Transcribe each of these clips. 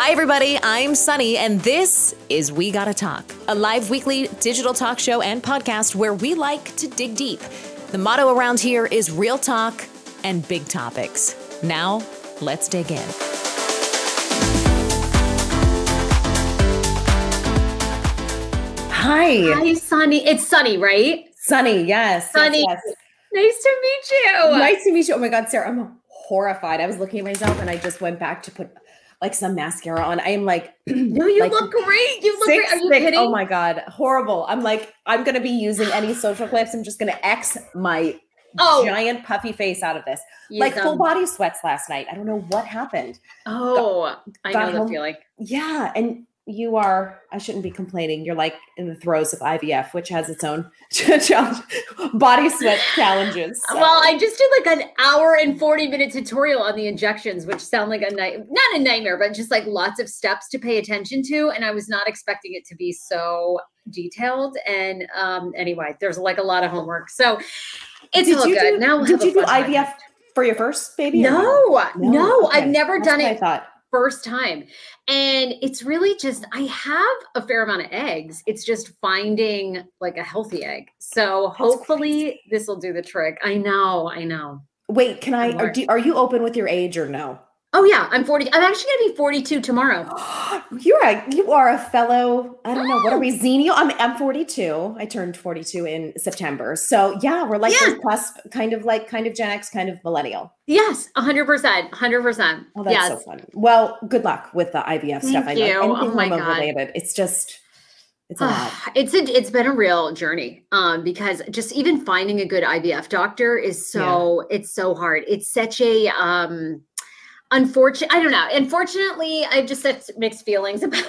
Hi, everybody. I'm Sonni, and this is We Gotta Talk, a live weekly digital talk show and podcast where we like to dig deep. The motto around here is real talk and big topics. Now, let's dig in. Hi. Hi, Sonni. It's Sonni, right? Sonni, yes. Sonni. Yes, yes. Nice to meet you. Nice to meet you. Oh my God, Sarah, I'm horrified. I was looking at myself and I just went back to put like some mascara on. I am like, no, you like look great. You look sick, great. Are you sick. Oh kidding? Oh my God, horrible. I'm like, I'm going to be using any social clips. I'm just going to X my Oh. giant puffy face out of this. You like full body sweats last night. I don't know what happened. Oh, I got know the feeling. Yeah. And you are, I shouldn't be complaining. You're like in the throes of IVF, which has its own challenge, body sweat challenges. so. Well, I just did like an hour and 40 minute tutorial on the injections, which sound like a night, not a nightmare, but just like lots of steps to pay attention to. And I was not expecting it to be so detailed. And um, anyway, there's like a lot of homework. So it's Did all you good. do, now we'll did you do fun time. IVF for your first baby? or No, no, Okay. I've never That's done what I thought. First time. And it's really just, I have a fair amount of eggs. It's just finding like a healthy egg. So hopefully this will do the trick. I know, I know. Wait, can I? Are, do, are you open with your age or no? Oh yeah, I'm 40. I'm actually gonna be 42 tomorrow. You're a you are a fellow. I don't know what are we Xennial? I'm I'm 42. I turned 42 in September. So yeah, we're like Yeah. cusp, kind of like kind of Gen X, kind of millennial. Yes, 100%. 100%. Oh, that's yes. so fun. Well, good luck with the IVF stuff. Thank I know you. Oh my God. related. It's just it's a lot. it's a, it's been a real journey um because just even finding a good IVF doctor is so it's so hard. It's such a um unfortunate I don't know. Unfortunately, I've just had mixed feelings about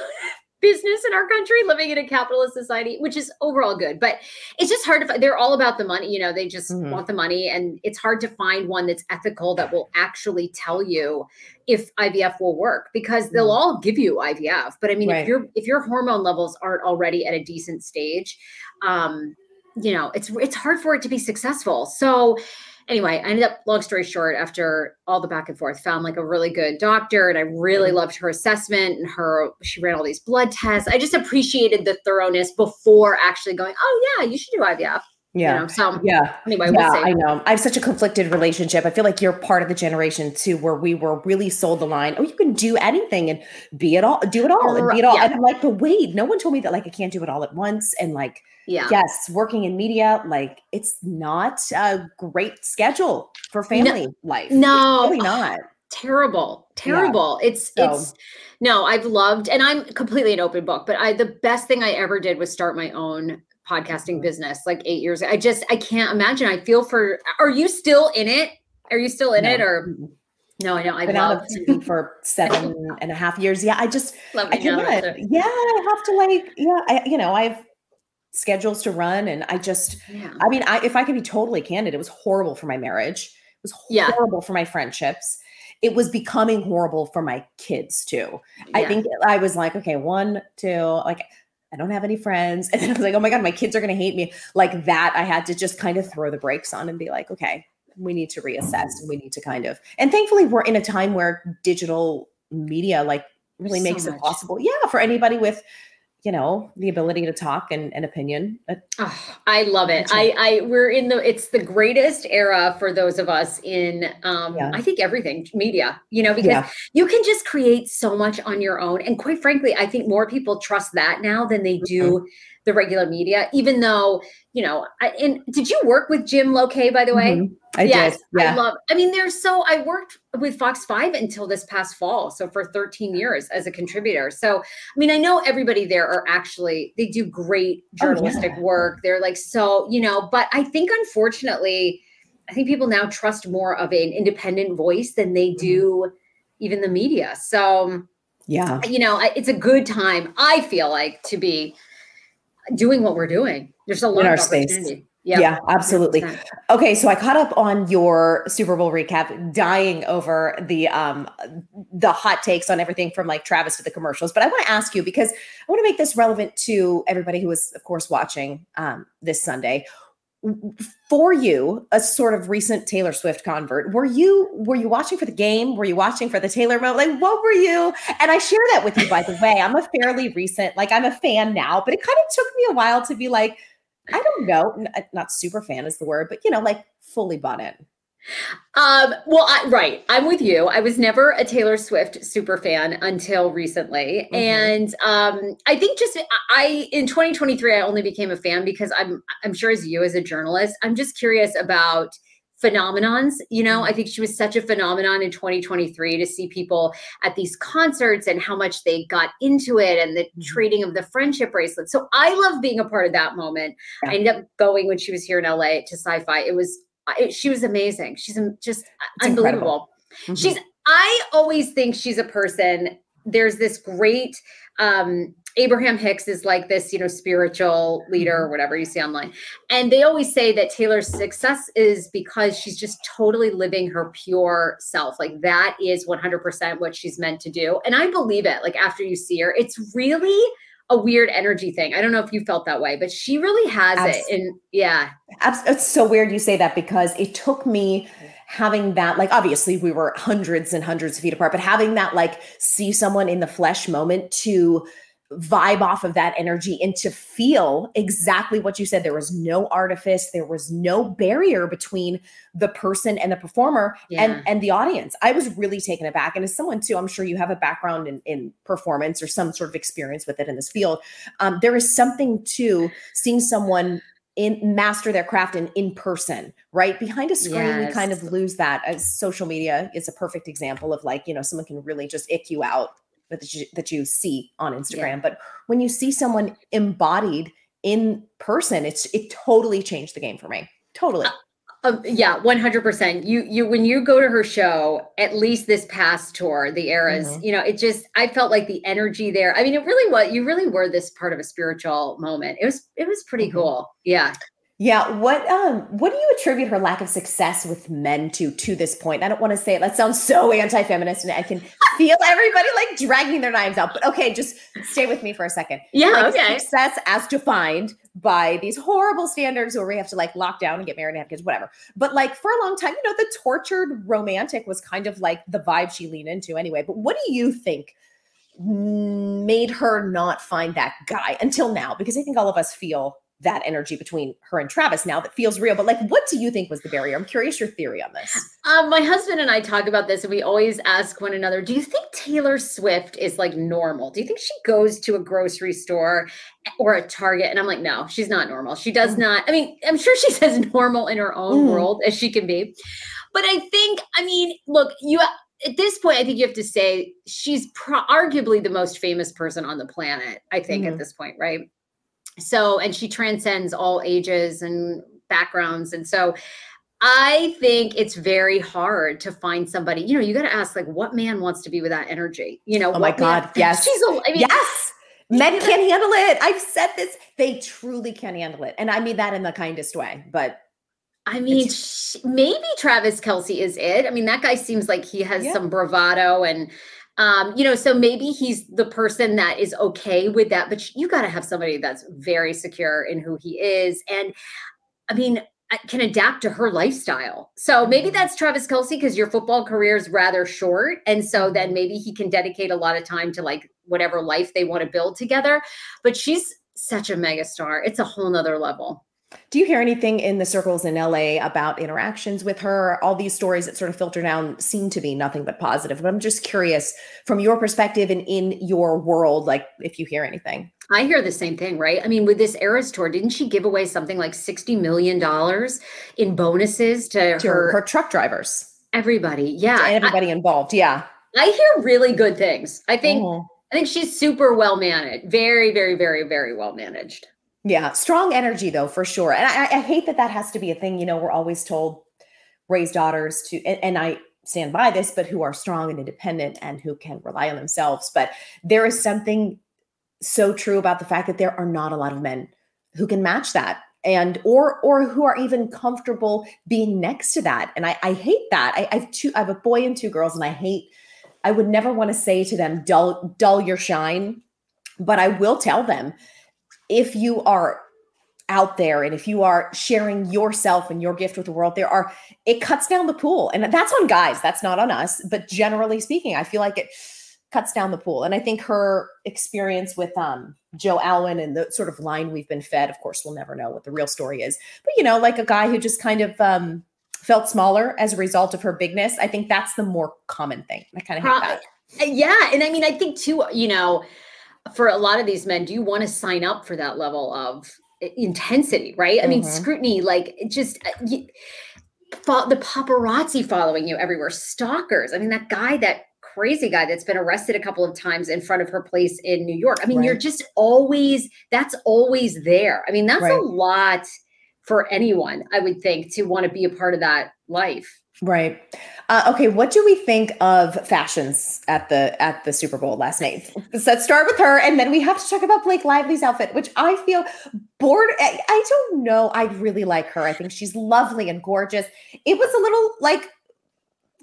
business in our country living in a capitalist society which is overall good but it's just hard to find they're all about the money you know they just Mhm. want the money and it's hard to find one that's ethical that will actually tell you if IVF will work because they'll Mhm. all give you IVF but I mean Right. if your if your hormone levels aren't already at a decent stage um you know it's it's hard for it to be successful so anyway i ended up long story short after all the back and forth found like a really good doctor and i really Mhm. loved her assessment and her she ran all these blood tests i just appreciated the thoroughness before actually going oh yeah you should do ivf Yeah. you know so Yeah. anyway yeah, we'll I know. I have such a conflicted relationship. I feel like you're part of the generation too, where we were really sold the line. Oh, you can do anything and be it all, do it all, and be it all. Yeah. And I'm like, but wait, no one told me that like I can't do it all at once. And like, yeah yes, working in media, like it's not a great schedule for family life. It's no really not. terrible terrible it's So- it's no i've loved and i'm completely an open book but i the best thing i ever did was start my own podcasting mm-hmm. business like eight years i just i can't imagine i feel for are you still in it are you still in No. it or no i know i Been out love of TV for seven and a half years. Yeah, I just love I being out cannot. it. Yeah, I have to like, yeah, I you know, I have schedules to run and I just yeah I mean, I, if I could be totally candid, it was horrible for my marriage. It was Yeah. horrible for my friendships. It was becoming horrible for my kids too. I think I was like, okay, one, two, like I don't have any friends. And then I was like, oh my God, my kids are going to hate me. Like that, I had to just kind of throw the brakes on and be like, okay, we need to reassess and we need to kind of, and thankfully we're in a time where digital media like really So makes it possible. Yeah. For anybody with, you know, the ability to talk and, and opinion. Oh, I love it. I, I, we're in the, it's the greatest era for those of us in, um, Yeah. I think everything media, you know, because Yeah. you can just create so much on your own. And quite frankly, I think more people trust that now than they do Mm-hmm. The regular media, even though, you know, I, and did you work with Jim Loke, by the way? Mhm. I yes, did. Yeah. I love. I mean, there's so I worked with Fox Five until this past fall, so for 13 years as a contributor. So, I mean, I know everybody there are actually they do great Oh, yeah. journalistic work. They're like so, you know, but I think unfortunately, I think people now trust more of an independent voice than they Mm-hmm. do even the media. So, yeah. you know, it's a good time. I feel like to be doing what we're doing. There's a lot in our of space. opportunity. Yeah, absolutely. 100%. Okay, so I caught up on your Super Bowl recap, dying over the um the hot takes on everything from like Travis to the commercials. But I want to ask you because I want to make this relevant to everybody who is, of course, watching um this Sunday. For you, a sort of recent Taylor Swift convert, were you were you watching for the game? Were you watching for the Taylor moment? Like, what were you? And I share that with you, by the way. I'm a fairly recent, like I'm a fan now, but it kind of took me a while to be like, I don't know, uh, not super fan is the word, but you know, like fully bought in. Um, well, I, right. I'm with you. I was never a Taylor Swift super fan until recently. Mm-hmm. And um, I think just I in 2023 I only became a fan because I'm I'm sure as you as a journalist, I'm just curious about phenomenons you know i mm-hmm. think she was such a phenomenon in 2023 to see people at these concerts and how much they got into it and the mm-hmm. trading of the friendship bracelets so i love being a part of that moment yeah. i ended up going when she was here in la to SoFi it was it, she was amazing. She's just it's unbelievable. Mm-hmm. She's I always think she's a person. There's this great um Abraham Hicks is like this, you know, spiritual leader or mm-hmm. whatever you see online. And they always say that Taylor's success is because she's just totally living her pure self. Like that is 100% what she's meant to do. And I believe it. Like after you see her, it's really a weird energy thing. I don't know if you felt that way, but she really has Absolutely. it. And yeah. It's so weird you say that because it took me having that, like, obviously we were hundreds and hundreds of feet apart, but having that, like, see someone in the flesh moment to vibe off of that energy and to feel exactly what you said. There was no artifice, there was no barrier between the person and the performer yeah. and, and the audience. I was really taken aback. And as someone too, I'm sure you have a background in, in performance or some sort of experience with it in this field. Um, there is something to seeing someone in master their craft in in person right behind a screen yes. we kind of lose that as social media is a perfect example of like you know someone can really just ick you out that you, that you see on Instagram. Yeah. But when you see someone embodied in person, it's it totally changed the game for me. Totally. Uh, uh, yeah, one hundred percent. You you when you go to her show, at least this past tour, the eras, mm-hmm. you know, it just I felt like the energy there. I mean, it really was. You really were this part of a spiritual moment. It was it was pretty mm-hmm. cool. Yeah. Yeah, what um what do you attribute her lack of success with men to to this point? I don't want to say it. That sounds so anti-feminist and I can feel everybody like dragging their knives out. But okay, just stay with me for a second. Yeah, like, okay. Success as defined by these horrible standards where we have to like lock down and get married and have kids, whatever. But like for a long time, you know, the tortured romantic was kind of like the vibe she leaned into anyway. But what do you think made her not find that guy until now? Because I think all of us feel that energy between her and Travis now that feels real. But like, what do you think was the barrier? I'm curious your theory on this. Um, my husband and I talk about this, and we always ask one another, do you think Taylor Swift is like normal? Do you think she goes to a grocery store or a Target? And I'm like, no, she's not normal. She does mm. not. I mean, I'm sure she's as normal in her own mm. world as she can be. But I think, I mean, look, you at this point, I think you have to say she's pro- arguably the most famous person on the planet. I think mm-hmm. at this point, right? So, and she transcends all ages and backgrounds. And so I think it's very hard to find somebody, you know, you got to ask like what man wants to be with that energy? You know, oh my God. Man, yes. She's a, I mean, yes. Men can't handle it. I've said this. They truly can't handle it. And I mean that in the kindest way, but I mean, maybe Travis Kelce is it. I mean, that guy seems like he has yeah. some bravado and um, you know, so maybe he's the person that is okay with that, but you got to have somebody that's very secure in who he is. And I mean, can adapt to her lifestyle. So maybe mm-hmm. that's Travis Kelce because your football career is rather short. And so then maybe he can dedicate a lot of time to like whatever life they want to build together. But she's such a megastar. It's a whole nother level. Do you hear anything in the circles in LA about interactions with her? All these stories that sort of filter down seem to be nothing but positive. But I'm just curious from your perspective and in your world, like if you hear anything. I hear the same thing, right? I mean, with this Eras tour, didn't she give away something like $60 million in bonuses to, to her, her truck drivers? Everybody. Yeah. To everybody I, involved. Yeah. I hear really good things. I think mm-hmm. I think she's super well managed. Very, very, very, very well managed. Yeah, strong energy though, for sure. And I, I, hate that that has to be a thing. You know, we're always told raise daughters to, and, and I stand by this, but who are strong and independent and who can rely on themselves. But there is something so true about the fact that there are not a lot of men who can match that and or or who are even comfortable being next to that and i i hate that i, I have two i have a boy and two girls and i hate i would never want to say to them dull dull your shine but i will tell them if you are out there and if you are sharing yourself and your gift with the world there are it cuts down the pool. And that's on guys that's not on us. But generally speaking i feel like it cuts down the pool. And i think her experience with um joe alwyn and the sort of line we've been fed of course we'll never know what the real story is. But you know like a guy who just kind of um felt smaller as a result of her bigness i think that's the more common thing. I kind of hate that. uh, yeah. And i mean i think too you know for a lot of these men do you want to sign up for that level of intensity, right? I mean, mm-hmm. scrutiny, like just uh, you, the paparazzi following you everywhere, stalkers. I mean, that guy, that crazy guy that's been arrested a couple of times in front of her place in New York. I mean, right. you're just always, that's always there. I mean, that's right. a lot for anyone, I would think, to want to be a part of that life. Right. Uh, okay. What do we think of fashions at the at the Super Bowl last night? So let's start with her, and then we have to talk about Blake Lively's outfit, which I feel bored. I, I don't know. I really like her. I think she's lovely and gorgeous. It was a little like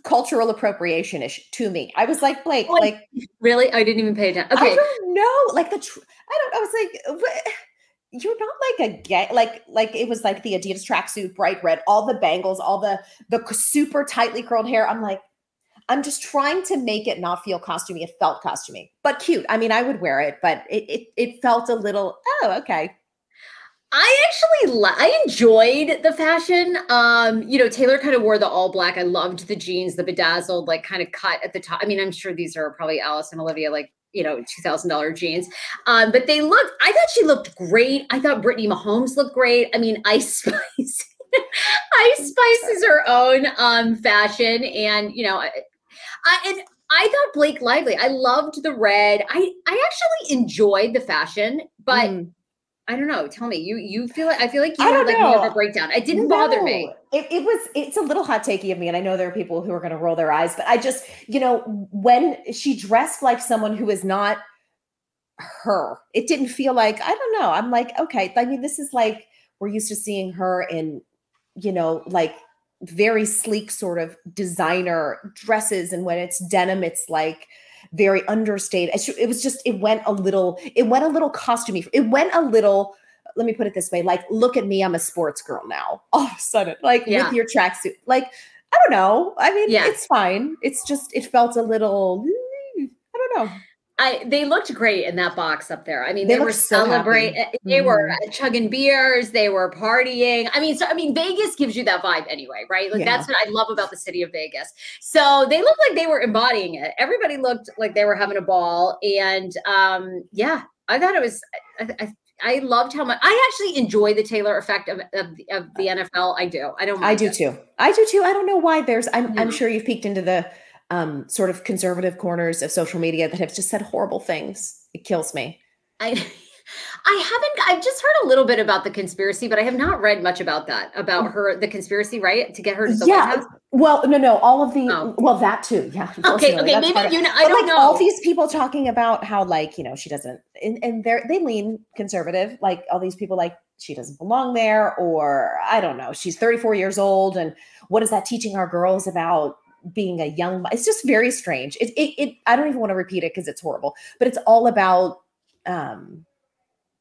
cultural appropriation ish to me. I was like, Blake, like really? I didn't even pay attention. Okay. I don't know. Like the, tr- I don't. I was like. What? You're not like a gay like like it was like the Adidas tracksuit, bright red, all the bangles, all the the super tightly curled hair. I'm like, I'm just trying to make it not feel costumey. It felt costumey, but cute. I mean, I would wear it, but it it, it felt a little oh okay. I actually I enjoyed the fashion. Um, you know, Taylor kind of wore the all black. I loved the jeans, the bedazzled, like kind of cut at the top. I mean, I'm sure these are probably Alice and Olivia like you know, $2,000 jeans. Um, but they looked, I thought she looked great. I thought Brittany Mahomes looked great. I mean, Ice Spice. Ice Spice is her own um, fashion. And, you know, I, I, and I thought Blake Lively, I loved the red. I, I actually enjoyed the fashion, but mm. I don't know. Tell me, you you feel like I feel like you had like more of a breakdown. It didn't no. bother me. It, it was it's a little hot takey of me, and I know there are people who are going to roll their eyes, but I just you know when she dressed like someone who is not her, it didn't feel like I don't know. I'm like okay. I mean, this is like we're used to seeing her in you know like very sleek sort of designer dresses, and when it's denim, it's like very understated. It was just, it went a little, it went a little costumey. It went a little, let me put it this way, like, look at me, I'm a sports girl now. All of a sudden, like yeah. with your tracksuit. Like, I don't know. I mean, yeah. it's fine. It's just, it felt a little, mm, I don't know. I they looked great in that box up there. I mean, they, they were celebrating. So they mm-hmm. were chugging beers. They were partying. I mean, so I mean, Vegas gives you that vibe anyway, right? Like yeah. that's what I love about the city of Vegas. So they looked like they were embodying it. Everybody looked like they were having a ball, and um, yeah, I thought it was. I, I, I loved how much I actually enjoy the Taylor effect of, of, of the NFL. I do. I don't. I do it. too. I do too. I don't know why. There's. I'm. I'm sure you've peeked into the um, sort of conservative corners of social media that have just said horrible things. It kills me. I I haven't I've just heard a little bit about the conspiracy, but I have not read much about that, about her the conspiracy, right? To get her to the yeah. White House. Well, no, no, all of the oh. well, that too. Yeah. Okay, okay, maybe you know I but don't like know. All these people talking about how like, you know, she doesn't and, and they're they lean conservative, like all these people like she doesn't belong there, or I don't know, she's 34 years old, and what is that teaching our girls about being a young it's just very strange it, it, it i don't even want to repeat it because it's horrible but it's all about um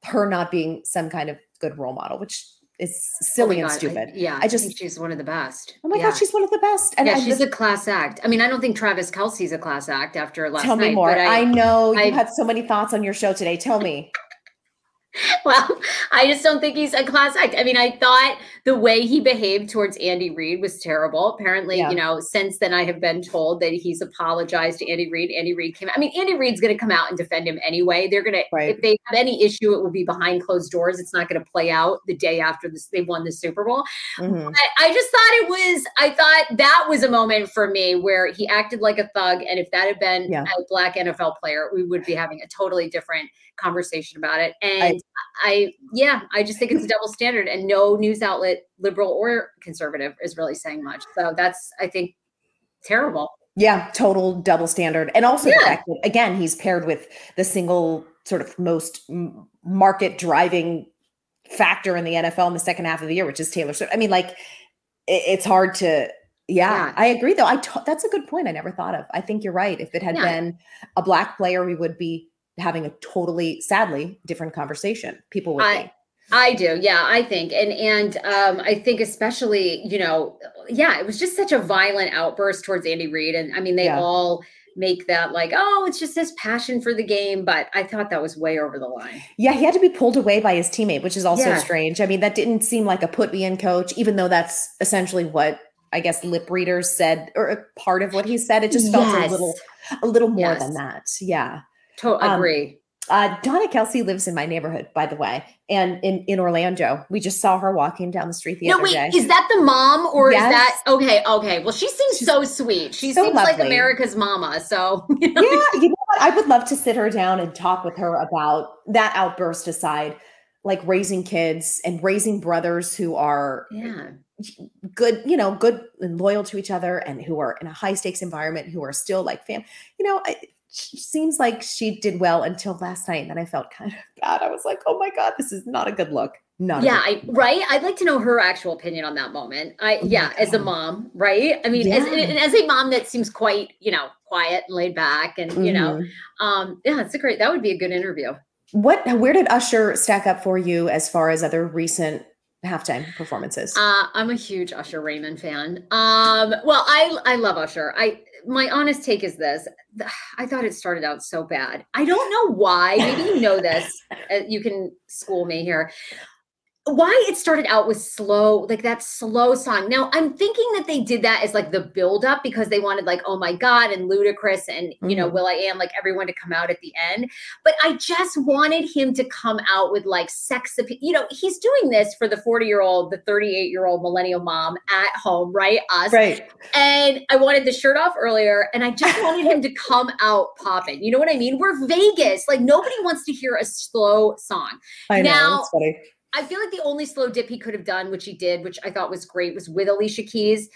her not being some kind of good role model which is silly oh and stupid. I, yeah, I just I she's one of the best. Oh my yeah. god, she's one of the best. And yeah, she's a class act. I mean, I don't think Travis Kelce's a class act after last Tell me night, more. I, I, know you had so many thoughts on your show today. Tell me. well, I just don't think he's a class act. I mean, I thought the way he behaved towards Andy Reid was terrible. Apparently, yeah. you know, since then I have been told that he's apologized to Andy Reid. Andy Reid came. I mean, Andy Reid's going to come out and defend him anyway. They're going right. to, if they have any issue, it will be behind closed doors. It's not going to play out the day after this, they won the Super Bowl. Mm-hmm. I just thought it was. I thought that was a moment for me where he acted like a thug, and if that had been yeah. a black NFL player, we would be having a totally different conversation about it. And I, I, yeah, I just think it's a double standard, and no news outlet, liberal or conservative, is really saying much. So that's, I think, terrible. Yeah, total double standard. And also yeah. the fact that, again, he's paired with the single sort of most market driving factor in the NFL in the second half of the year, which is Taylor Swift. I mean, like, it's hard to. Yeah, yeah, I agree. Though I t- that's a good point. I never thought of. I think you're right. If it had yeah. been a black player, we would be having a totally sadly different conversation people would I, think I do. Yeah, I think. And and um I think especially, you know, yeah, it was just such a violent outburst towards Andy Reid and I mean they yeah. all make that like, oh, it's just this passion for the game. But I thought that was way over the line. Yeah, he had to be pulled away by his teammate, which is also yeah. strange. I mean, that didn't seem like a put me in coach, even though that's essentially what I guess lip readers said, or part of what he said. It just felt yes. a little, a little more yes. than that. Yeah. To- um, agree. Uh, Donna Kelce lives in my neighborhood, by the way, and in, in Orlando. We just saw her walking down the street the no, other wait, day. Is that the mom or yes. is that okay? Okay. Well, she seems She's so sweet. She so seems lovely. like America's mama. So you know? yeah, you know what? I would love to sit her down and talk with her about that outburst aside, like raising kids and raising brothers who are yeah good, you know, good and loyal to each other and who are in a high stakes environment, who are still like fam. You know, I, seems like she did well until last night. And then I felt kind of bad. I was like, oh my God, this is not a good look. Not yeah, I, right. I'd like to know her actual opinion on that moment. I oh yeah, as a mom, right? I mean, yeah. as as a mom that seems quite, you know, quiet and laid back, and mm-hmm. you know, mm-hmm. um, yeah, it's a great. That would be a good interview. What? Where did Usher stack up for you as far as other recent halftime performances? Uh, I'm a huge Usher Raymond fan. Um, well, I I love Usher. I my honest take is this i thought it started out so bad. I don't know why. Maybe you know this uh, you can school me here why it started out with slow, like that slow song. Now I'm thinking that they did that as like the build up because they wanted like, oh my God, and Ludacris and you mm-hmm. know, am like everyone to come out at the end. But I just wanted him to come out with like sex appeal. You know, he's doing this for the 40 year old, the 38 year old millennial mom at home, right? Us. Right. And I wanted the shirt off earlier and I just wanted him to come out popping. You know what I mean? We're Vegas. Like nobody wants to hear a slow song. I know. Now, that's funny I feel like the only slow dip he could have done, which he did, which I thought was great, was with Alicia Keys.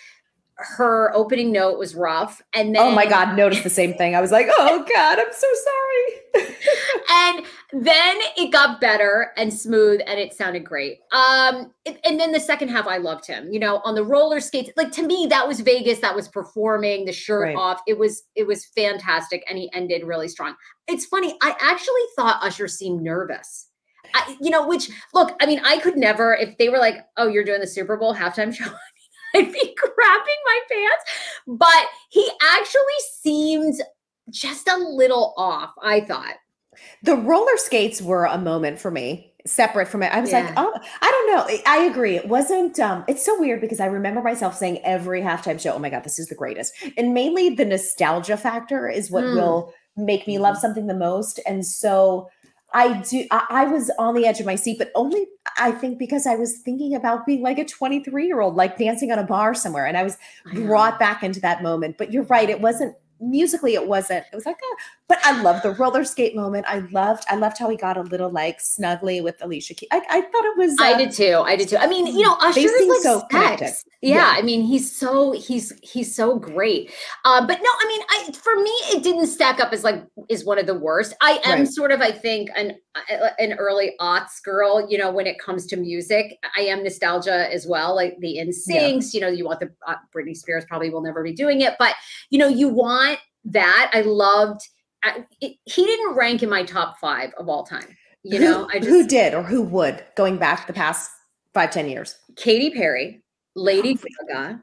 Her opening note was rough. And then Oh my God, noticed the same thing. I was like, oh God, I'm so sorry. and then it got better and smooth and it sounded great. Um, it, and then the second half, I loved him, you know, on the roller skates. Like to me, that was Vegas, that was performing, the shirt right. off. It was, it was fantastic. And he ended really strong. It's funny, I actually thought Usher seemed nervous I, you know, which look, I mean, I could never, if they were like, oh, you're doing the Super Bowl halftime show, I'd be crapping my pants. But he actually seemed just a little off, I thought. The roller skates were a moment for me, separate from it. I was yeah. like, oh, I don't know. I agree. It wasn't, um, it's so weird because I remember myself saying every halftime show, oh my God, this is the greatest. And mainly the nostalgia factor is what mm. will make me love mm-hmm. something the most. And so, I do. I, I, was on the edge of my seat, but only I think because I was thinking about being like a 23 year old, like dancing on a bar somewhere, and I was brought back into that moment. But you're right; it wasn't musically it wasn't it was like a, but i love the roller skate moment i loved i loved how he got a little like snuggly with alicia Key. I, I thought it was uh, i did too i did too i mean you know usher is like so sex. Yeah, yeah, i mean he's so he's he's so great um but no i mean i it didn't stack up as like is one of the worst i am right. sort of i think an an early aughts girl you know when it comes to music i am nostalgia as well like the NSYNCs yeah. you know you want the uh, britney spears probably will never be doing it but you know you want that. I loved. I, it, he didn't rank in my top five of all time. You who, know, I just, who did or who would going back the past five ten years. Katy Perry, Lady oh, Gaga.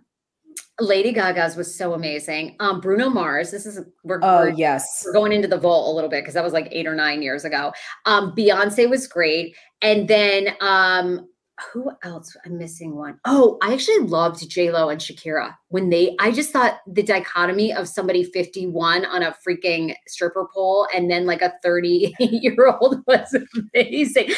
Lady Gaga's was so amazing. Um, Bruno Mars. This is we're oh we're, yes, we're going into the vault a little bit because that was like eight or nine years ago. Um, Beyonce was great, and then um, who else? I'm missing one. Oh, I actually loved J Lo and Shakira when they. I just thought the dichotomy of somebody 51 on a freaking stripper pole and then like a 30 year old was amazing.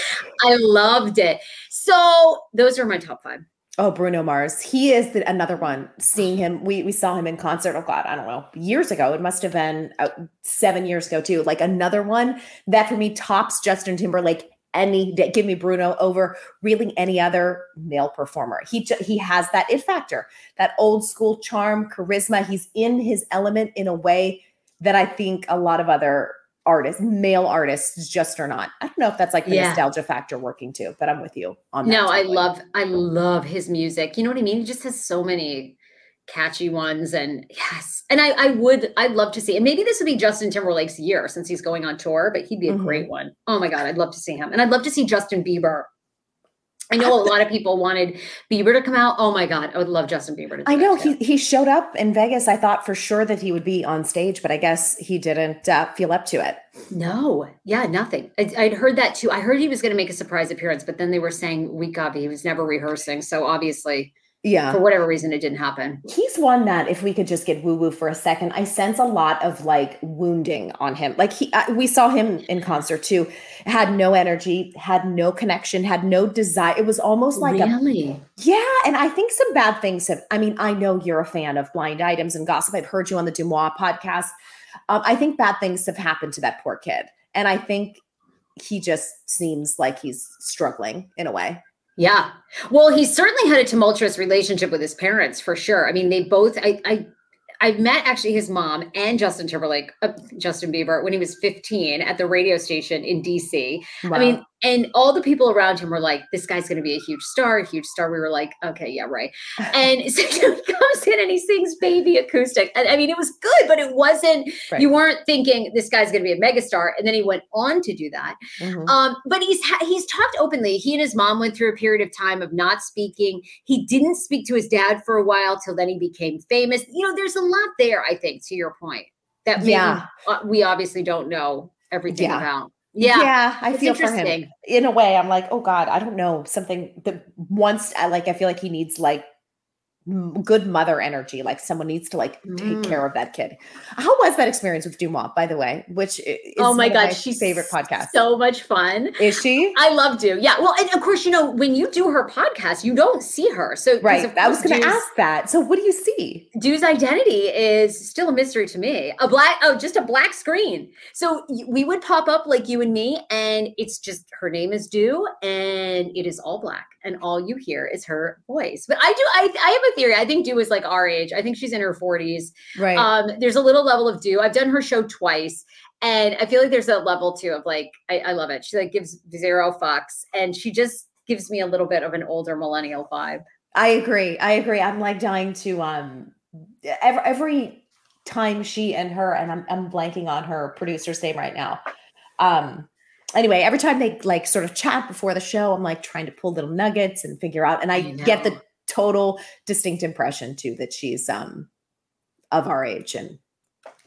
I loved it. So those are my top five. Oh, Bruno Mars. He is the, another one. Seeing him, we we saw him in concert. Oh God, I don't know, years ago. It must have been uh, seven years ago too. Like another one that for me tops Justin Timberlake any give me Bruno over really any other male performer. He he has that it factor, that old school charm, charisma. He's in his element in a way that I think a lot of other artists, male artists, just or not. I don't know if that's like the yeah. nostalgia factor working too, but I'm with you on that. No, I love I love his music. You know what I mean? He just has so many catchy ones and yes and i i would i'd love to see and maybe this would be justin timberlake's year since he's going on tour but he'd be a mm-hmm. great one. Oh my god i'd love to see him and i'd love to see justin bieber I know a lot of people wanted Bieber to come out. Oh my God, I would love Justin Bieber to. I know he he showed up in Vegas. I thought for sure that he would be on stage, but I guess he didn't uh, feel up to it. No, yeah, nothing. I, would heard that too. I heard he was going to make a surprise appearance, but then they were saying week of he was never rehearsing. So obviously, yeah. For whatever reason it didn't happen. He's one that if we could just get woo woo for a second i sense a lot of like wounding on him. Like he uh, we saw him in concert too. Had no energy had no connection had no desire. It was almost like really? a yeah and i think some bad things have i mean i know you're a fan of blind items and gossip. I've heard you on the DeuxMoi podcast. Um, i think bad things have happened to that poor kid and i think he just seems like he's struggling in a way yeah. Well, he certainly had a tumultuous relationship with his parents for sure. I mean, they both, I, I I met actually his mom and Justin Timberlake, uh, Justin Bieber, when he was 15 at the radio station in DC. Wow. I mean, and all the people around him were like, this guy's going to be a huge star, a huge star. We were like, okay, yeah, right. And so he comes in and he sings baby acoustic. And I mean, it was good, but it wasn't, right. you weren't thinking this guy's going to be a megastar. And then he went on to do that. Mm-hmm. Um, but he's, ha- he's talked openly. He and his mom went through a period of time of not speaking. He didn't speak to his dad for a while till then he became famous. You know, there's a lot there, I think, to your point that maybe yeah. Uh, we obviously don't know everything yeah. about. Yeah. Yeah. I feel for him in a way. I'm like, oh God, I don't know. Something that once I like, I feel like he needs like good mother energy. Like someone needs to like take mm. care of that kid. How was that experience with DeuxMoi, by the way? Which is oh my god, my she's favorite podcast. So much fun. Is she? I love Do. Yeah. Well, and of course, you know when you do her podcast, you don't see her. So right, I was going to ask that. So what do you see? Deux's identity is still a mystery to me. A black, oh, just a black screen. So we would pop up like you and me, and it's just her name is Deux, and it is all black and all you hear is her voice. But I do, I, I have a theory. I think Deux is like our age. I think she's in her 40s. Right. Um, there's a little level of Dew. I've done her show twice. And I feel like there's a level too of like, I, I love it. She like gives zero fucks and she just gives me a little bit of an older millennial vibe. I agree. I agree. I'm like dying to um every every time she and her and I'm I'm blanking on her producer's name right now. Um anyway, every time they like sort of chat before the show, I'm like trying to pull little nuggets and figure out, and I, I get the total distinct impression too that she's um of our age and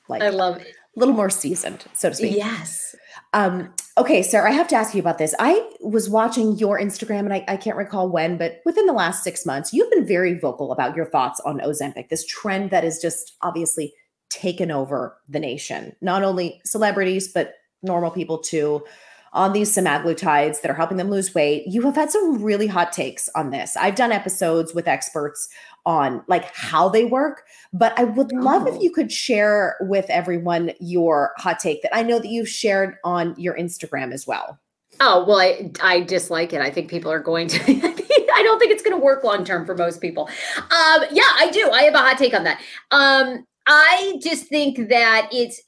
like I love it. A little more seasoned, so to speak. Yes. Um, okay, Sarah, I have to ask you about this. I was watching your Instagram and I, I can't recall when, but within the last six months, you've been very vocal about your thoughts on Ozempic, this trend that is just obviously taken over the nation, not only celebrities, but normal people too on these semaglutides that are helping them lose weight. You have had some really hot takes on this. I've done episodes with experts on like how they work, but I would love oh. if you could share with everyone your hot take that I know that you've shared on your Instagram as well. Oh, well, I I dislike it. I think people are going to I don't think it's going to work long term for most people. Um yeah, I do. I have a hot take on that. Um I just think that it's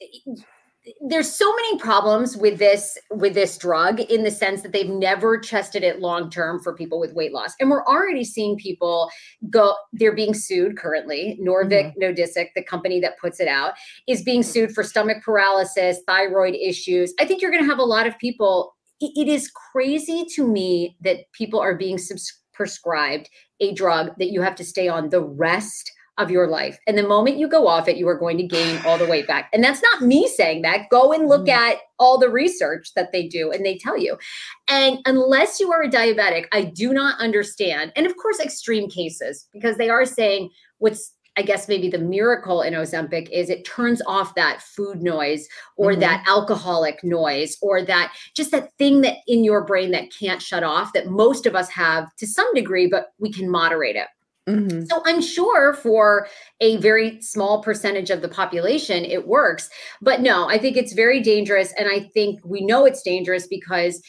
there's so many problems with this with this drug in the sense that they've never tested it long term for people with weight loss. And we're already seeing people go they're being sued currently. Norvik mm-hmm. Nordisk, the company that puts it out is being sued for stomach paralysis thyroid issues. I think you're going to have a lot of people it is crazy to me that people are being subs- prescribed a drug that you have to stay on the rest of your life. And the moment you go off it, you are going to gain all the weight back. And that's not me saying that. Go and look mm-hmm. at all the research that they do and they tell you. And unless you are a diabetic, I do not understand. And of course, extreme cases, because they are saying what's I guess maybe the miracle in Ozempic is it turns off that food noise or mm-hmm. that alcoholic noise or that just that thing that in your brain that can't shut off that most of us have to some degree, but we can moderate it. Mm-hmm. So I'm sure for a very small percentage of the population, it works. But no, I think it's very dangerous. And I think we know it's dangerous because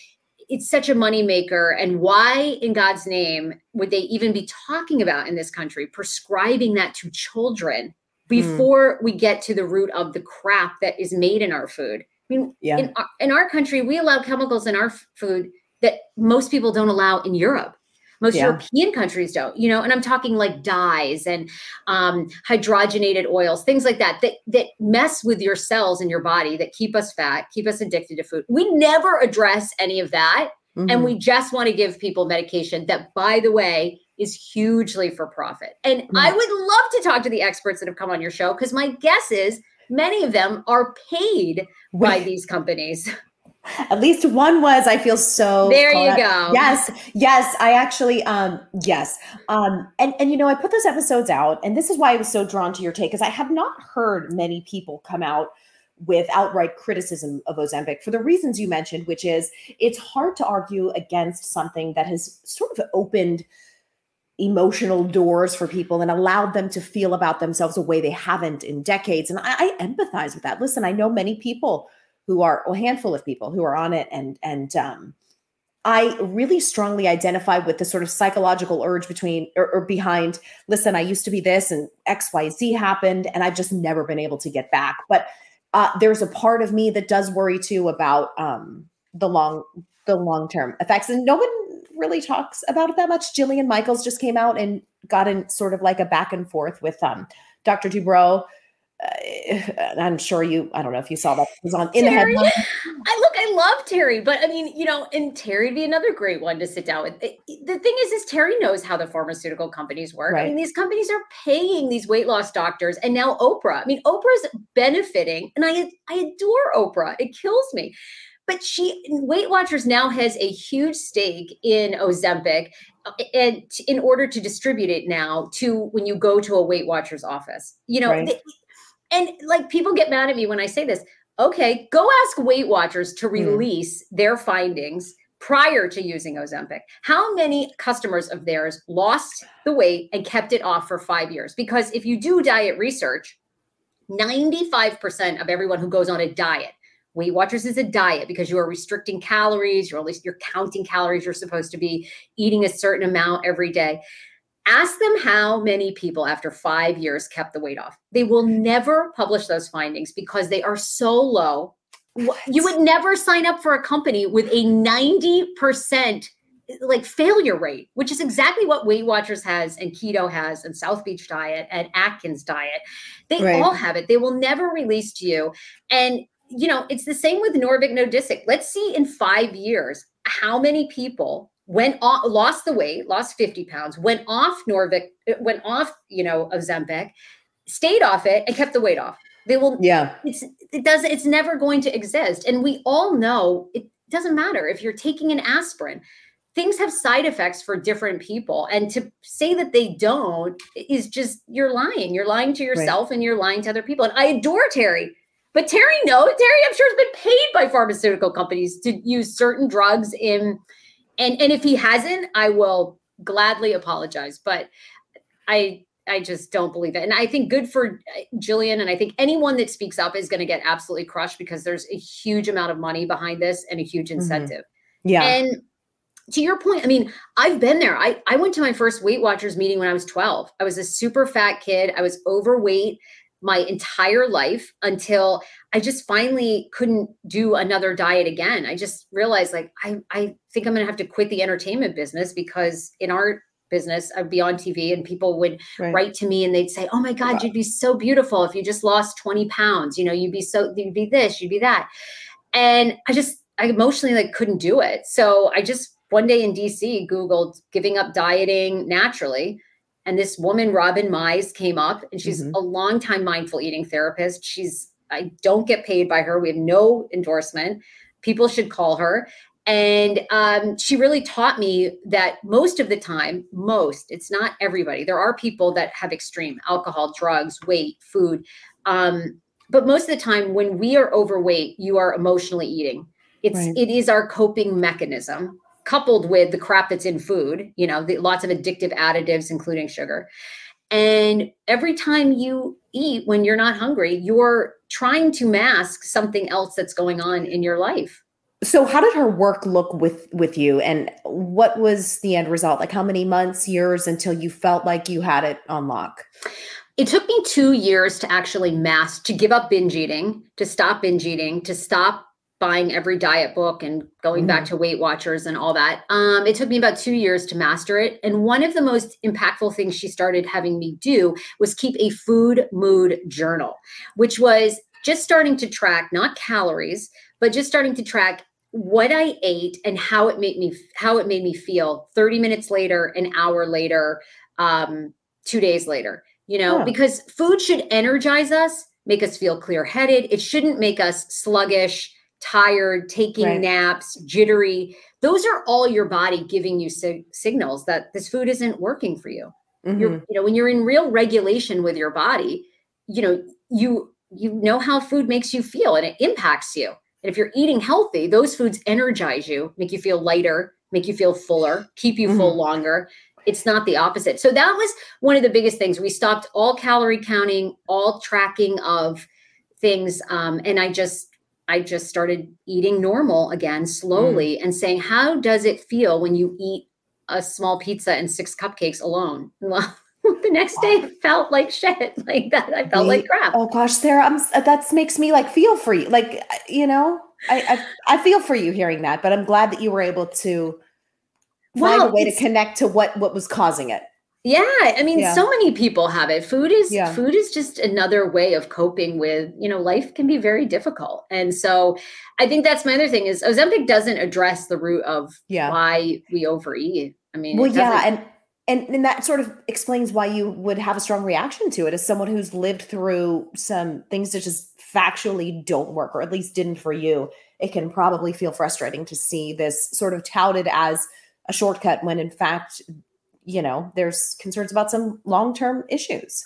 it's such a moneymaker. And why, in God's name, would they even be talking about in this country prescribing that to children mm. before mm. we get to the root of the crap that is made in our food? I mean, yeah. in, our, in our country, we allow chemicals in our f- food that most people don't allow in Europe. Most yeah. European countries don't, you know, and I'm talking like dyes and um, hydrogenated oils, things like that, that that mess with your cells in your body that keep us fat, keep us addicted to food. We never address any of that Mm-hmm. And we just want to give people medication that, by the way, is hugely for profit. And mm-hmm. I would love to talk to the experts that have come on your show because my guess is many of them are paid by these companies. At least one was. I feel so. There you go. Yes, yes. I actually, um, yes, um, and and you know, I put those episodes out, and this is why I was so drawn to your take because I have not heard many people come out with outright criticism of Ozempic for the reasons you mentioned, which is it's hard to argue against something that has sort of opened emotional doors for people and allowed them to feel about themselves a way they haven't in decades. And I, I empathize with that. Listen, I know many people who are a handful of people who are on it and and um I really strongly identify with the sort of psychological urge between or, or, behind, listen, I used to be this and XYZ happened, and I've just never been able to get back. But uh, there's a part of me that does worry too about um, the long the long term effects, and no one really talks about it that much. Jillian Michaels just came out and got in sort of like a back and forth with um, Dr. Dubrow I'm sure you, I don't know if you saw that it was on in Terry, the headline. I look, I love Terry, but I mean, you know, and Terry would be another great one to sit down with. The thing is, is Terry knows how the pharmaceutical companies work. Right. I mean, these companies are paying these weight loss doctors, and now Oprah. I mean, Oprah's benefiting, and I, I adore Oprah. It kills me but she weight watchers now has a huge stake in ozempic and in order to distribute it now to when you go to a weight watchers office you know right. And like people get mad at me when I say this. Okay, go ask Weight Watchers to hmm. release mm. their findings prior to using Ozempic. How many customers of theirs lost the weight and kept it off for five years? Because if you do diet research, 95% of everyone who goes on a diet, Weight Watchers is a diet because you are restricting calories, you're only you're counting calories, you're supposed to be eating a certain amount every day. Ask them how many people after five years kept the weight off. They will never publish those findings because they are so low. What? You would never sign up for a company with a 90% like failure rate, which is exactly what Weight Watchers has and Keto has and South Beach Diet and Atkins Diet. They right. all have it. They will never release to you. And you know, it's the same with Norvik Nordisk. Let's see in five years how many people went off, lost the weight, lost 50 pounds, went off Norvik, went off, you know, Ozempic, stayed off it and kept the weight off. They will, yeah, it's, it doesn't, it's never going to exist. And we all know it doesn't matter if you're taking an aspirin, things have side effects for different people. And to say that they don't is just, you're lying. You're lying to yourself right. and you're lying to other people. And I adore Terry. But Terry, no, Terry, I'm sure has been paid by pharmaceutical companies to use certain drugs in and and if he hasn't, I will gladly apologize. But I I just don't believe it. And I think good for uh, Jillian. And I think anyone that speaks up is going to get absolutely crushed because there's a huge amount of money behind this and a huge mm-hmm. incentive. Mm-hmm. Yeah. And to your point, I mean, I've been there. I, I went to my first Weight Watchers meeting when I was 12. I was a super fat kid. I was overweight my entire life until I just finally couldn't do another diet again. I just realized like I I think I'm going to have to quit the entertainment business because in our business I'd be on TV and people would right. write to me and they'd say, "Oh my god, you'd be so beautiful if you just lost 20 pounds. You know, you'd be so you'd be this, you'd be that." And I just I emotionally like couldn't do it. So I just one day in DC googled giving up dieting naturally and this woman, Robin Mize, came up and she's mm-hmm. a longtime mindful eating therapist. She's, I don't get paid by her. We have no endorsement. People should call her. And um, she really taught me that most of the time, most, it's not everybody. There are people that have extreme alcohol, drugs, weight, food. Um, but most of the time, when we are overweight, you are emotionally eating. It's right. it is our coping mechanism coupled with the crap that's in food, you know, the, lots of addictive additives, including sugar. And every time you eat when you're not hungry, you're trying to mask something else that's going on in your life. So how did her work look with with you and what was the end result? Like how many months, years until you felt like you had it on lock? It took me 2 years to actually mask to give up binge eating, to stop binge eating, to stop buying every diet book and going mm. back to Weight Watchers and all that. Um, it took me about two years to master it. And one of the most impactful things she started having me do was keep a food mood journal, which was just starting to track not calories, but just starting to track what I ate and how it made me how it made me feel 30 minutes later, an hour later, um, two days later, you know, yeah. because food should energize us, make us feel clear-headed. It shouldn't make us sluggish, tired, taking right. naps, jittery. Those are all your body giving you sig- signals that this food isn't working for you. Mm-hmm. You're, you know, when you're in real regulation with your body, you know, you you know how food makes you feel and it impacts you. And if you're eating healthy, those foods energize you, make you feel lighter, make you feel fuller, keep you mm-hmm. full longer. It's not the opposite. So that was one of the biggest things. We stopped all calorie counting, all tracking of things. Um, and I just, I just started eating normal again slowly mm. and saying, how does it feel when you eat a small pizza and six cupcakes alone? Well, the next day felt like shit. Like that i felt like crap. Oh gosh sarah i'm that makes me like feel for you. Like you know I, I, I feel for you hearing that but i'm glad that you were able to find well, a way to connect to what what was causing it yeah i mean yeah. so many people have it food is yeah. food is just another way of coping with you know life can be very difficult and so i think that's my other thing is ozempic doesn't address the root of yeah. why we overeat i mean well yeah and and, and that sort of explains why you would have a strong reaction to it as someone who's lived through some things that just factually don't work or at least didn't for you it can probably feel frustrating to see this sort of touted as a shortcut when in fact you know there's concerns about some long-term issues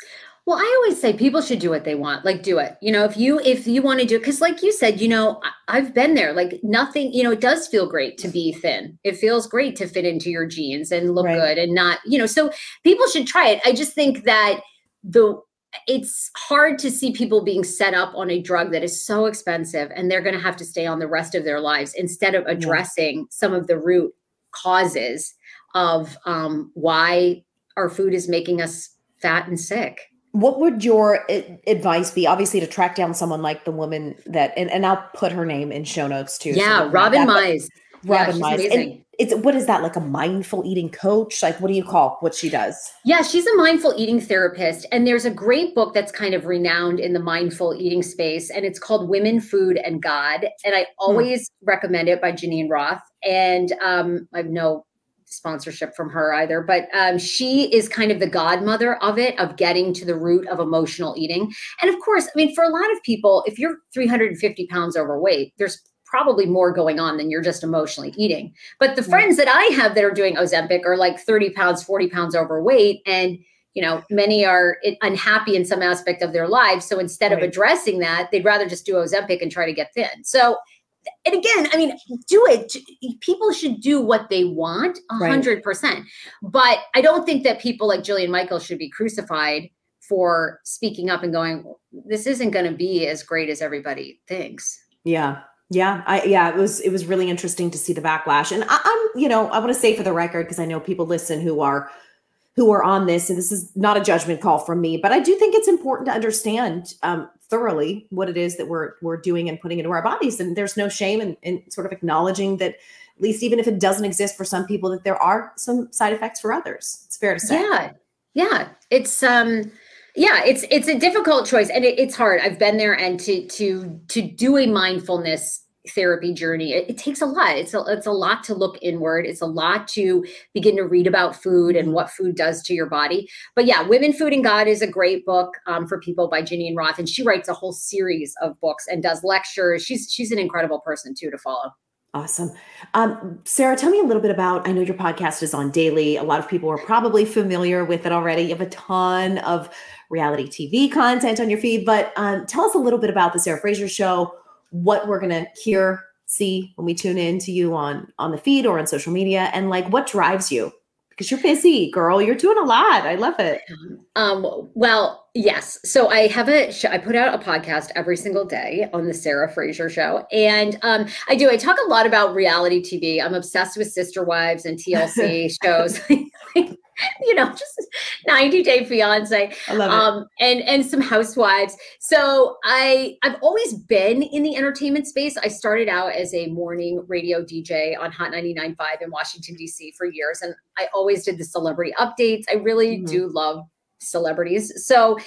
well, I always say people should do what they want. Like do it. You know, if you if you want to do it cuz like you said, you know, I've been there. Like nothing, you know, it does feel great to be thin. It feels great to fit into your jeans and look right. good and not, you know, so people should try it. I just think that the it's hard to see people being set up on a drug that is so expensive and they're going to have to stay on the rest of their lives instead of addressing yeah. some of the root causes of um, why our food is making us fat and sick. What would your advice be? Obviously to track down someone like the woman that and, and i'll put her name in show notes too yeah so robin mize. Robin yeah, mize. And it's what is that like a mindful eating coach? Like what do you call what she does? Yeah she's a mindful eating therapist and there's a great book that's kind of renowned in the mindful eating space and it's called women food and god and i hmm. always hmm. recommend it by geneen roth and um, i have no sponsorship from her either, but um, she is kind of the godmother of it, of getting to the root of emotional eating. And of course, I mean, for a lot of people, if you're 350 pounds overweight, there's probably more going on than you're just emotionally eating. But the friends that I have that are doing Ozempic are like 30 pounds, 40 pounds overweight. And you know, many are unhappy in some aspect of their lives. So instead right. of addressing that, they'd rather just do Ozempic and try to get thin. So and again, I mean, do it. People should do what they want, hundred percent. But I don't think that people like Jillian Michael should be crucified for speaking up and going, "This isn't going to be as great as everybody thinks." Yeah, yeah, I yeah, it was it was really interesting to see the backlash, and I, I'm you know I want to say for the record because I know people listen who are who are on this, and this is not a judgment call from me, but I do think it's important to understand um, thoroughly what it is that we're we're doing and putting into our bodies. And there's no shame in, in sort of acknowledging that at least even if it doesn't exist for some people that there are some side effects for others. It's fair to say. Yeah. Yeah. It's um yeah it's it's a difficult choice and it, it's hard. I've been there and to to to do a mindfulness therapy journey it, it, takes a lot it's a, it's a lot to look inward it's a lot to begin to read about food and mm-hmm. what food does to your body but yeah women food and god is a great book um, for people by Geneen roth and she writes a whole series of books and does lectures she's she's an incredible person too to follow Awesome. Um, Sarah, tell me a little bit about. I know your podcast is on daily. A lot of people are probably familiar with it already. You have a ton of reality TV content on your feed, but um, tell us a little bit about the Sarah Fraser Show what we're going to hear see when we tune in to you on on the feed or on social media and like what drives you. Because you're busy girl. You're doing a lot. I love it. Um well yes so i have a sh- i put out a podcast every single day on the sarah fraser show and um i do i talk a lot about reality tv i'm obsessed with sister wives and tlc shows you know, just 90 Day Fiance. I love um, it. and and some housewives. So I I've always been in the entertainment space. I started out as a morning radio DJ on Hot 99.5 in Washington, DC for years. And I always did the celebrity updates. I really mm-hmm. do love celebrities. So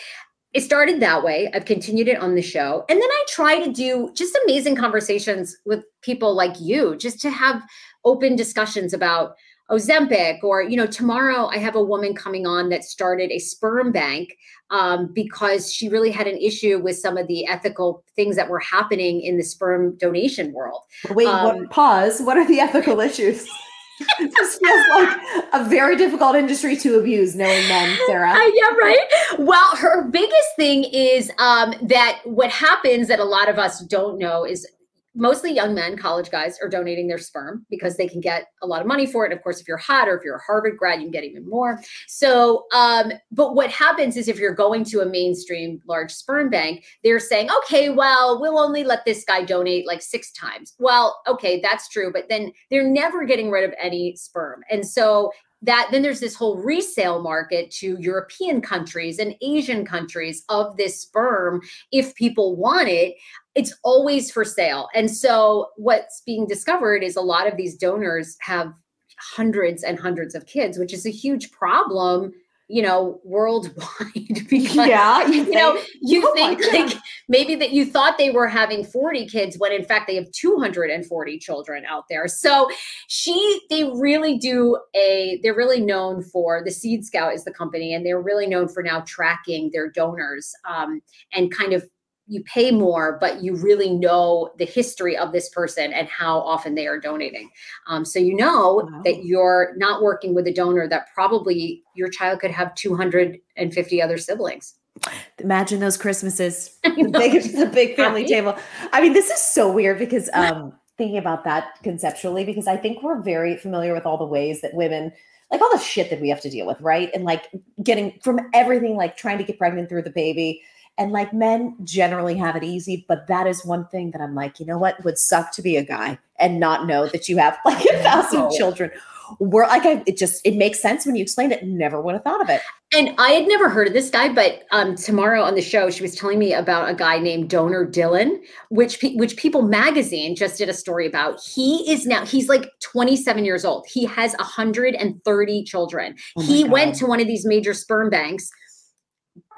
it started that way. I've continued it on the show. And then I try to do just amazing conversations with people like you, just to have open discussions about Ozempic, or you know, tomorrow I have a woman coming on that started a sperm bank um, because she really had an issue with some of the ethical things that were happening in the sperm donation world. Wait, um, what, pause. What are the ethical issues? this feels like a very difficult industry to abuse, knowing men, Sarah. Uh, yeah, right. Well, her biggest thing is um, that what happens that a lot of us don't know is mostly young men, college guys, are donating their sperm because they can get a lot of money for it. And of course, if you're hot or if you're a Harvard grad, you can get even more. So, um, but what happens is if you're going to a mainstream large sperm bank, they're saying, okay, well, we'll only let this guy donate like six times. Well, okay, that's true. But then they're never getting rid of any sperm. And so that then there's this whole resale market to European countries and Asian countries of this sperm if people want it it's always for sale. And so what's being discovered is a lot of these donors have hundreds and hundreds of kids, which is a huge problem, you know, worldwide. because, yeah, you, you know, you oh think like maybe that you thought they were having 40 kids when in fact they have 240 children out there. So she, they really do a, they're really known for the Seed Scout is the company, and they're really known for now tracking their donors um, and kind of you pay more, but you really know the history of this person and how often they are donating. Um, so you know wow. that you're not working with a donor that probably your child could have 250 other siblings. Imagine those Christmases, the big, the big family table. I mean, this is so weird because um, thinking about that conceptually, because I think we're very familiar with all the ways that women like all the shit that we have to deal with, right? And like getting from everything, like trying to get pregnant through the baby and like men generally have it easy, but that is one thing that I'm like, you know what? Would suck to be a guy and not know that you have like a thousand children. We're like, I, it just it makes sense when you explain it. Never would have thought of it. And I had never heard of this guy, but um, tomorrow on the show, she was telling me about a guy named Donor Dylan, which which People Magazine just did a story about. He is now he's like 27 years old. He has 130 children. Oh he God. went to one of these major sperm banks,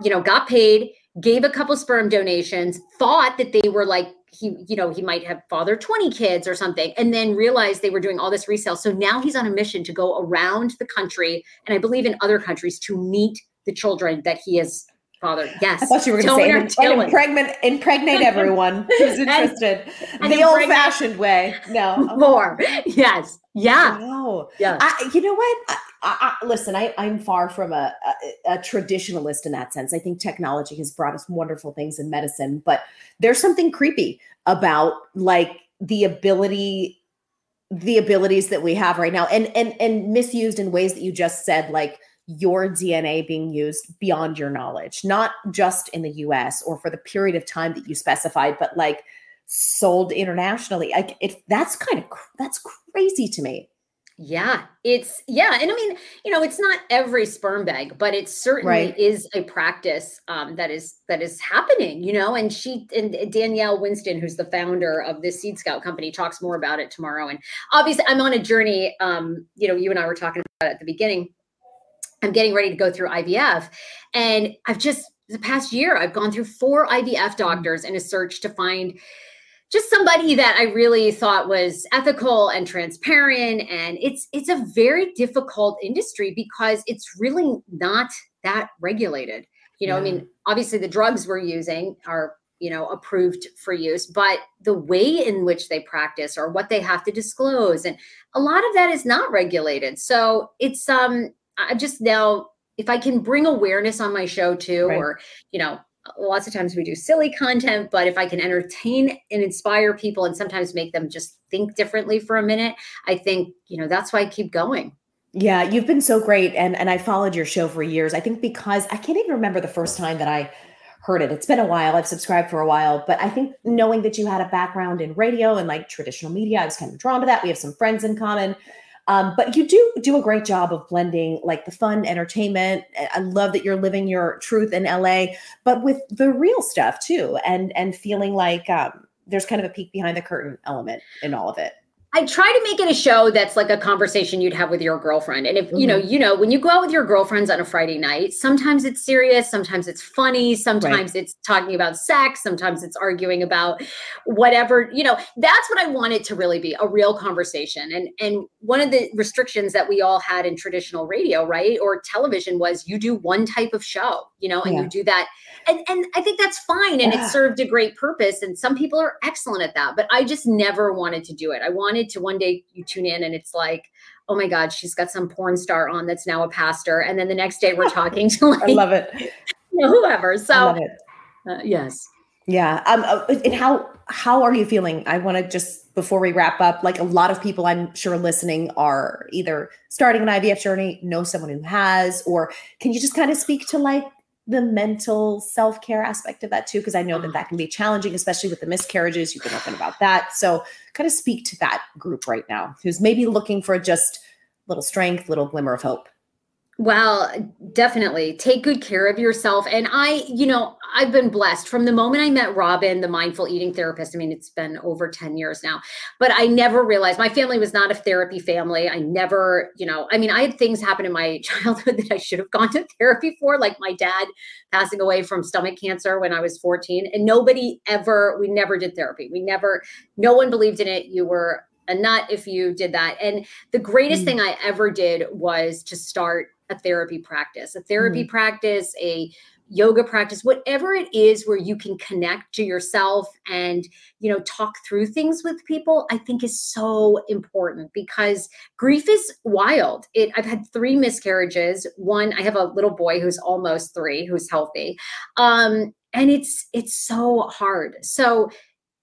you know, got paid gave a couple sperm donations, thought that they were like he, you know, he might have fathered 20 kids or something, and then realized they were doing all this resale. So now he's on a mission to go around the country, and I believe in other countries to meet the children that he has fathered. Yes. I thought you were going to say and, and impregnate, impregnate everyone who's interested. and, the old fashioned way. No. More. Yes. Yeah. Wow. Yeah. I, you know what? I, I, listen, I, am far from a, a, a, traditionalist in that sense. I think technology has brought us wonderful things in medicine, but there's something creepy about like the ability, the abilities that we have right now, and and and misused in ways that you just said, like your DNA being used beyond your knowledge, not just in the U.S. or for the period of time that you specified, but like sold internationally. Like it, that's kind of that's crazy to me. Yeah, it's yeah, and I mean, you know, it's not every sperm bag, but it certainly right. is a practice um, that is that is happening. You know, and she and Danielle Winston, who's the founder of this Seed Scout company, talks more about it tomorrow. And obviously, I'm on a journey. Um, you know, you and I were talking about at the beginning. I'm getting ready to go through IVF, and I've just the past year I've gone through four IVF doctors in a search to find just somebody that I really thought was ethical and transparent and it's it's a very difficult industry because it's really not that regulated. You know, yeah. I mean, obviously the drugs we're using are you know approved for use but the way in which they practice or what they have to disclose and a lot of that is not regulated so it's um i just now if i can bring awareness on my show too right. or you know lots of times we do silly content, but if I can entertain and inspire people and sometimes make them just think differently for a minute, I think, you know, that's why I keep going. Yeah, you've been so great. And and I followed your show for years. I think because I can't even remember the first time that I heard it. It's been a while. I've subscribed for a while, but I think knowing that you had a background in radio and like traditional media, I was kind of drawn to that. We have some friends in common. Um, but you do do a great job of blending like the fun entertainment. I love that you're living your truth in LA, but with the real stuff too, and and feeling like um, there's kind of a peek behind the curtain element in all of it. I try to make it a show that's like a conversation you'd have with your girlfriend. And if mm-hmm. you know, mm-hmm. you know, when you go out with your girlfriends on a Friday night, sometimes it's serious, sometimes it's funny, sometimes right. it's talking about sex, sometimes it's arguing about whatever, you know, that's what I want it to really be, a real conversation. And and one of the restrictions that we all had in traditional radio, right? Or television was you do one type of show, you know, and yeah. you do that. And and I think that's fine and yeah. it served a great purpose and some people are excellent at that, but I just never wanted to do it. I wanted to one day you tune in and it's like, oh my God, she's got some porn star on that's now a pastor. And then the next day we're talking to like, I love it. You know, whoever. So, uh, yes. Yeah. Um, uh, and how, how are you feeling? I want to just, before we wrap up, like a lot of people I'm sure listening are either starting an IVF journey, know someone who has, or can you just kind of speak to like the mental self care aspect of that too, because I know that mm. that can be challenging, especially with the miscarriages. You've been open about that. So, kind of speak to that group right now who's maybe looking for just little strength, little glimmer of hope. Well, definitely take good care of yourself. And I, you know, I've been blessed from the moment I met Robin, the mindful eating therapist. I mean, it's been over 10 years now, but I never realized my family was not a therapy family. I never, you know, I mean, I had things happen in my childhood that I should have gone to therapy for, like my dad passing away from stomach cancer when I was 14. And nobody ever, we never did therapy. We never, no one believed in it. You were a nut if you did that. And the greatest mm. thing I ever did was to start a therapy practice, a therapy mm. practice, a yoga practice whatever it is where you can connect to yourself and you know talk through things with people i think is so important because grief is wild. It i've had three miscarriages. One i have a little boy who's almost 3 who's healthy. Um and it's it's so hard. So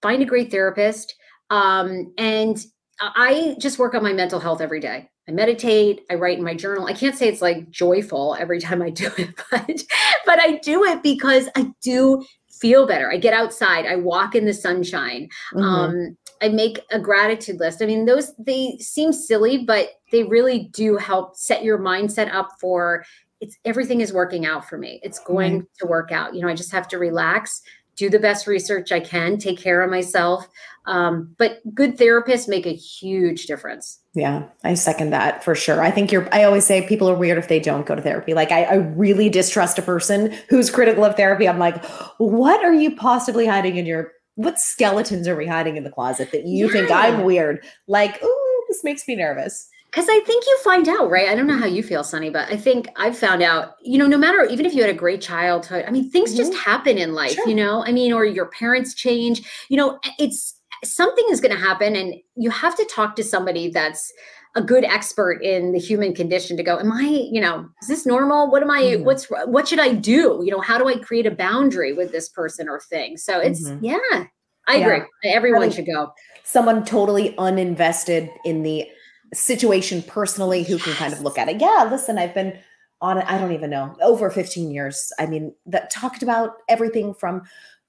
find a great therapist um and i just work on my mental health every day I meditate, I write in my journal. I can't say it's like joyful every time I do it, but but I do it because I do feel better. I get outside, I walk in the sunshine. Mm-hmm. Um, I make a gratitude list. I mean, those they seem silly, but they really do help set your mindset up for it's everything is working out for me. It's going to work out. You know, I just have to relax, do the best research I can, take care of myself. Um, but good therapists make a huge difference. Yeah, I second that for sure. I think you're, I always say people are weird if they don't go to therapy. Like, I, I really distrust a person who's critical of therapy. I'm like, what are you possibly hiding in your, what skeletons are we hiding in the closet that you yeah. think I'm weird? Like, ooh, this makes me nervous. Because I think you find out, right? I don't know how you feel, Sonni, but I think I've found out, you know, no matter, even if you had a great childhood, I mean, things mm-hmm. just happen in life, sure. you know? I mean, or your parents change, you know, it's, something is going to happen and you have to talk to somebody that's a good expert in the human condition to go am i you know is this normal what am i mm-hmm. what's what should i do you know how do i create a boundary with this person or thing so it's mm-hmm. yeah i yeah. agree everyone should go someone totally uninvested in the situation personally who can kind of look at it yeah listen i've been on it i don't even know over 15 years i mean that talked about everything from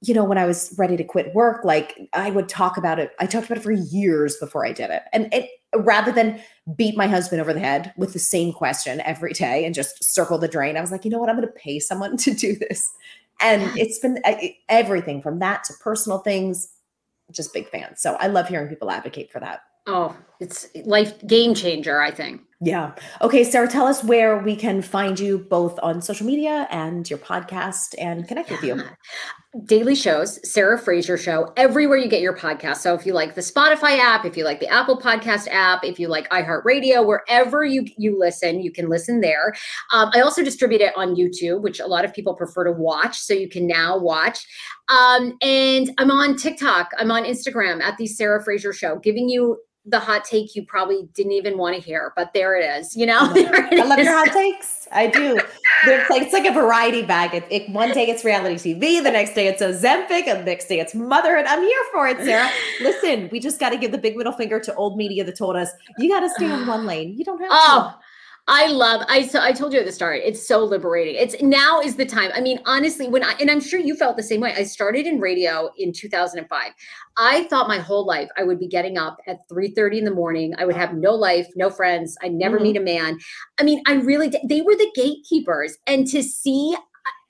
you know, when I was ready to quit work, like I would talk about it. I talked about it for years before I did it. And it rather than beat my husband over the head with the same question every day and just circle the drain, I was like, you know what? I'm going to pay someone to do this. And it's been everything from that to personal things, just big fan. So I love hearing people advocate for that. Oh, it's life game changer, I think. Yeah. Okay, Sarah, tell us where we can find you both on social media and your podcast and connect with you. Daily shows, Sarah Fraser Show, everywhere you get your podcast. So if you like the Spotify app, if you like the Apple Podcast app, if you like iHeartRadio, wherever you you listen, you can listen there. Um, I also distribute it on YouTube, which a lot of people prefer to watch, so you can now watch. Um, and I'm on TikTok, I'm on Instagram at the Sarah Fraser Show, giving you the hot take you probably didn't even want to hear, but there it is. You know, I love your hot takes. I do. It's like it's like a variety bag. It, it, one day it's reality TV, the next day it's Ozempic, and the next day it's motherhood. I'm here for it, Sarah. Listen, we just got to give the big middle finger to old media that told us you got to stay in one lane. You don't have oh, to. I love I so I told you at the start, it's so liberating. It's now is the time. I mean, honestly, when I and I'm sure you felt the same way. I started in radio in 2005. I thought my whole life I would be getting up at 3:30 in the morning. I would have no life, no friends. I'd never mm-hmm. meet a man. I mean, I really they were the gatekeepers. And to see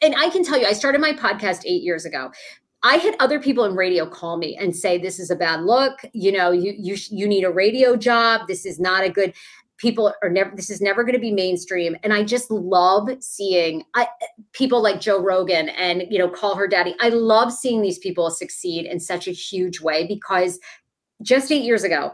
and I can tell you, I started my podcast eight years ago I had other people in radio call me and say, "This is a bad look. You know, you you you need a radio job. This is not a good." People are never. This is never going to be mainstream, and I just love seeing I, people like Joe Rogan and you know call her daddy. I love seeing these people succeed in such a huge way because just eight years ago,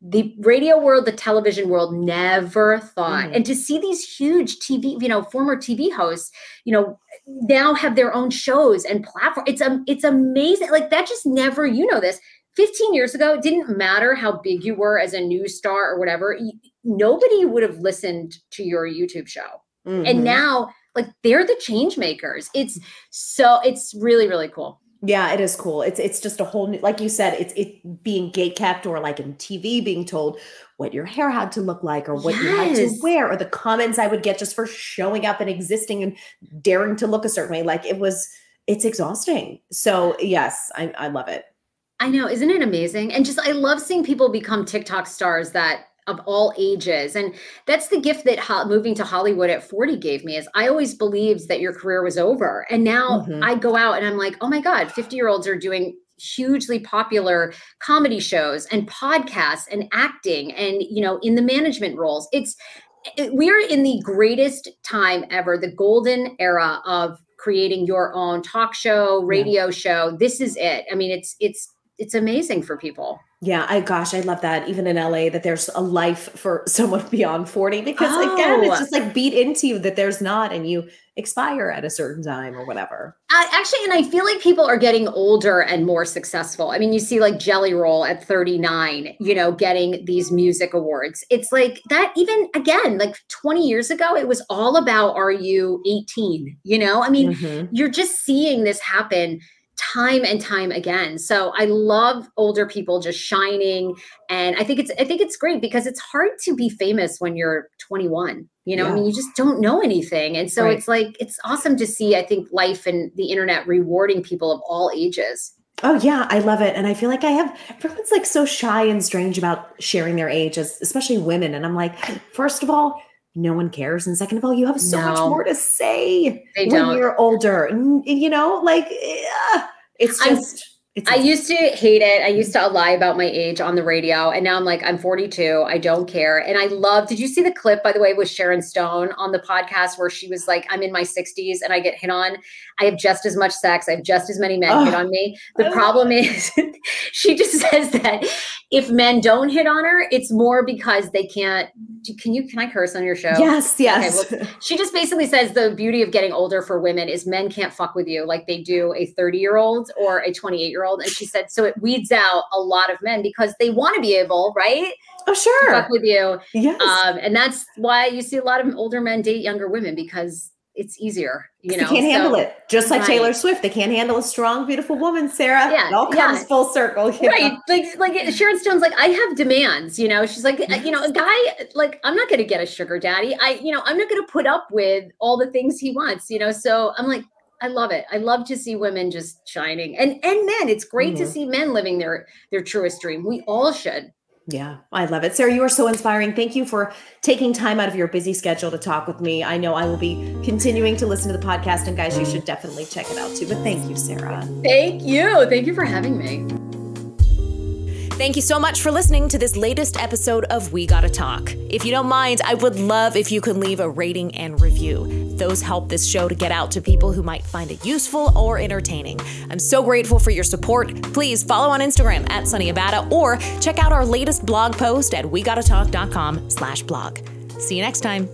the radio world, the television world never thought. Mm. And to see these huge TV, you know, former TV hosts, you know, now have their own shows and platform. It's um, it's amazing. Like that just never, you know, this 15 years ago, it didn't matter how big you were as a news star or whatever. Nobody would have listened to your YouTube show. Mm-hmm. And now, like they're the change makers. It's so it's really, really cool. Yeah, it is cool. It's it's just a whole new, like you said, it's it being gate kept or like in TV being told what your hair had to look like or what yes. you had to wear or the comments I would get just for showing up and existing and daring to look a certain way. Like it was, it's exhausting. So yes, I, I love it. I know, isn't it amazing? And just I love seeing people become TikTok stars that of all ages. And that's the gift that ho- moving to hollywood at 40 gave me is i always believed that your career was over. And now mm-hmm. i go out and i'm like oh my god 50 year olds are doing hugely popular comedy shows and podcasts and acting and you know in the management roles. It's it, we're in the greatest time ever the golden era of creating your own talk show radio yeah. show. This is it. I mean it's it's it's amazing for people yeah, I gosh, I love that. Even in LA, that there's a life for someone beyond 40 because oh. again, it's oh. just like beat into you that there's not and you expire at a certain time or whatever. Uh, actually, and I feel like people are getting older and more successful. I mean, you see like Jelly Roll at 39, you know, getting these music awards. It's like that even again, like 20 years ago, it was all about are you 18? You know, I mean, mm-hmm. you're just seeing this happen time and time again. So I love older people just shining and I think it's I think it's great because it's hard to be famous when you're 21. You know, yeah. I mean you just don't know anything. And so right. it's like it's awesome to see I think life and the internet rewarding people of all ages. Oh yeah, I love it. And I feel like I have everyone's like so shy and strange about sharing their age, as especially women. And I'm like, first of all, no one cares. And second of all, you have so no, much more to say when don't. you're older. And, you know, like uh, it's just. I used to hate it. I used to lie about my age on the radio. And now I'm like, I'm 42. I don't care. And I love, did you see the clip, by the way, with Sharon Stone on the podcast where she was like, I'm in my 60s and I get hit on? I have just as much sex. I have just as many men oh, hit on me. The problem is, she just says that if men don't hit on her, it's more because they can't. Can you? Can I curse on your show? Yes, yes. Okay, well, she just basically says the beauty of getting older for women is men can't fuck with you like they do a 30 year old or a 28 year old. And she said so it weeds out a lot of men because they want to be able, right? Oh, sure. fuck with you. Yes. Um, and that's why you see a lot of older men date younger women because it's easier. You know, they can't so, handle it. Just like right. Taylor Swift, they can't handle a strong, beautiful woman. Sarah, yeah, it all comes yeah. full circle. Right? Know? Like, like Sharon Stone's like, I have demands. You know, she's like, yes. you know, a guy like I'm not going to get a sugar daddy. I, you know, I'm not going to put up with all the things he wants. You know, so I'm like, I love it. I love to see women just shining, and and men. It's great mm-hmm. to see men living their their truest dream. We all should. Yeah, I love it. Sarah, you are so inspiring. Thank you for taking time out of your busy schedule to talk with me. I know I will be continuing to listen to the podcast, and guys, you should definitely check it out too. But thank you, Sarah. Thank you. Thank you for having me. Thank you so much for listening to this latest episode of We Gotta Talk. If you don't mind, I would love if you could leave a rating and review. Those help this show to get out to people who might find it useful or entertaining. I'm so grateful for your support. Please follow on Instagram at Sonni Abatta or check out our latest blog post at wegottatalk.com slash blog. See you next time.